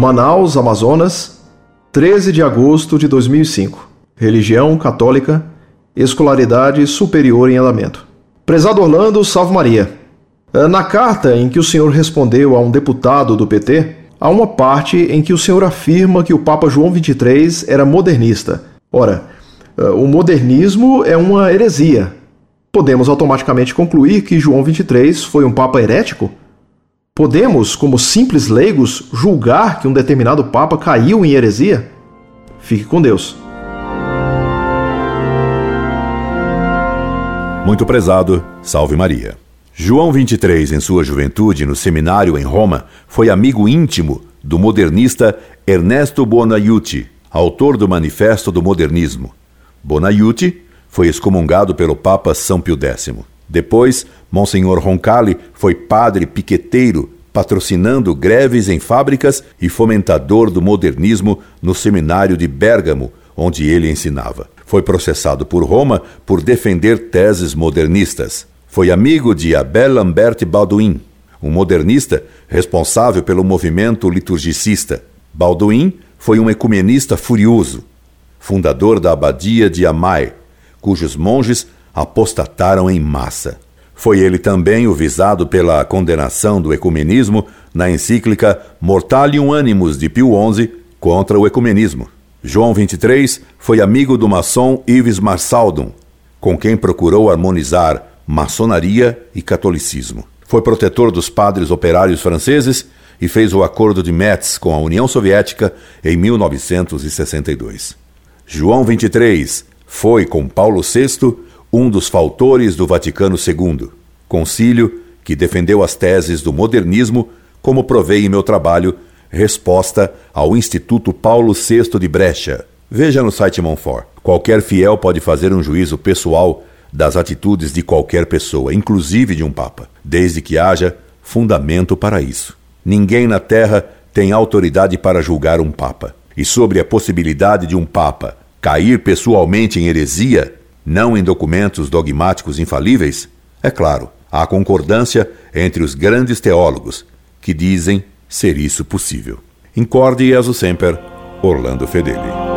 Manaus, Amazonas, 13 de agosto de 2005. Religião católica, escolaridade superior em andamento. Prezado Orlando, salve Maria. Eh, na carta em que o senhor respondeu a um deputado do PT, há uma parte em que o senhor afirma que o Papa João XXIII era modernista. Ora, eh, o modernismo é uma heresia. Podemos automaticamente concluir que João XXIII foi um Papa herético? Podemos, como simples leigos, julgar que um determinado Papa caiu em heresia? Fique com Deus. Muito prezado, salve Maria. João 23, em sua juventude, no seminário em Roma, foi amigo íntimo do modernista Ernesto Buonaiuti, autor do Manifesto do Modernismo. Buonaiuti foi excomungado pelo Papa São Pio X. Depois, Monsenhor Roncalli foi padre piqueteiro, patrocinando greves em fábricas e fomentador do modernismo no seminário de Bérgamo, onde ele ensinava. Foi processado por Roma por defender teses modernistas. Foi amigo de Abel Lambert Balduin, um modernista responsável pelo movimento liturgicista. Balduin foi um ecumenista furioso, fundador da abadia de Amai, cujos monges apostataram em massa. Foi ele também o visado pela condenação do ecumenismo na encíclica Mortalium Animus de Pio XI contra o ecumenismo. João XXIII foi amigo do maçom Yves Marsaldon, com quem procurou harmonizar maçonaria e catolicismo. Foi protetor dos padres operários franceses e fez o Acordo de Metz com a União Soviética em 1962. João XXIII foi, com Paulo VI, um dos faltores do Vaticano II, concílio que defendeu as teses do modernismo, como provei em meu trabalho Resposta ao Instituto Paulo VI de Brecha. Veja no site Monfort. Qualquer fiel pode fazer um juízo pessoal das atitudes de qualquer pessoa, inclusive de um Papa, desde que haja fundamento para isso. Ninguém na Terra tem autoridade para julgar um Papa. E sobre a possibilidade de um Papa cair pessoalmente em heresia, não em documentos dogmáticos infalíveis, é claro, há concordância entre os grandes teólogos que dizem ser isso possível. Incorde e sempre, Orlando Fedeli.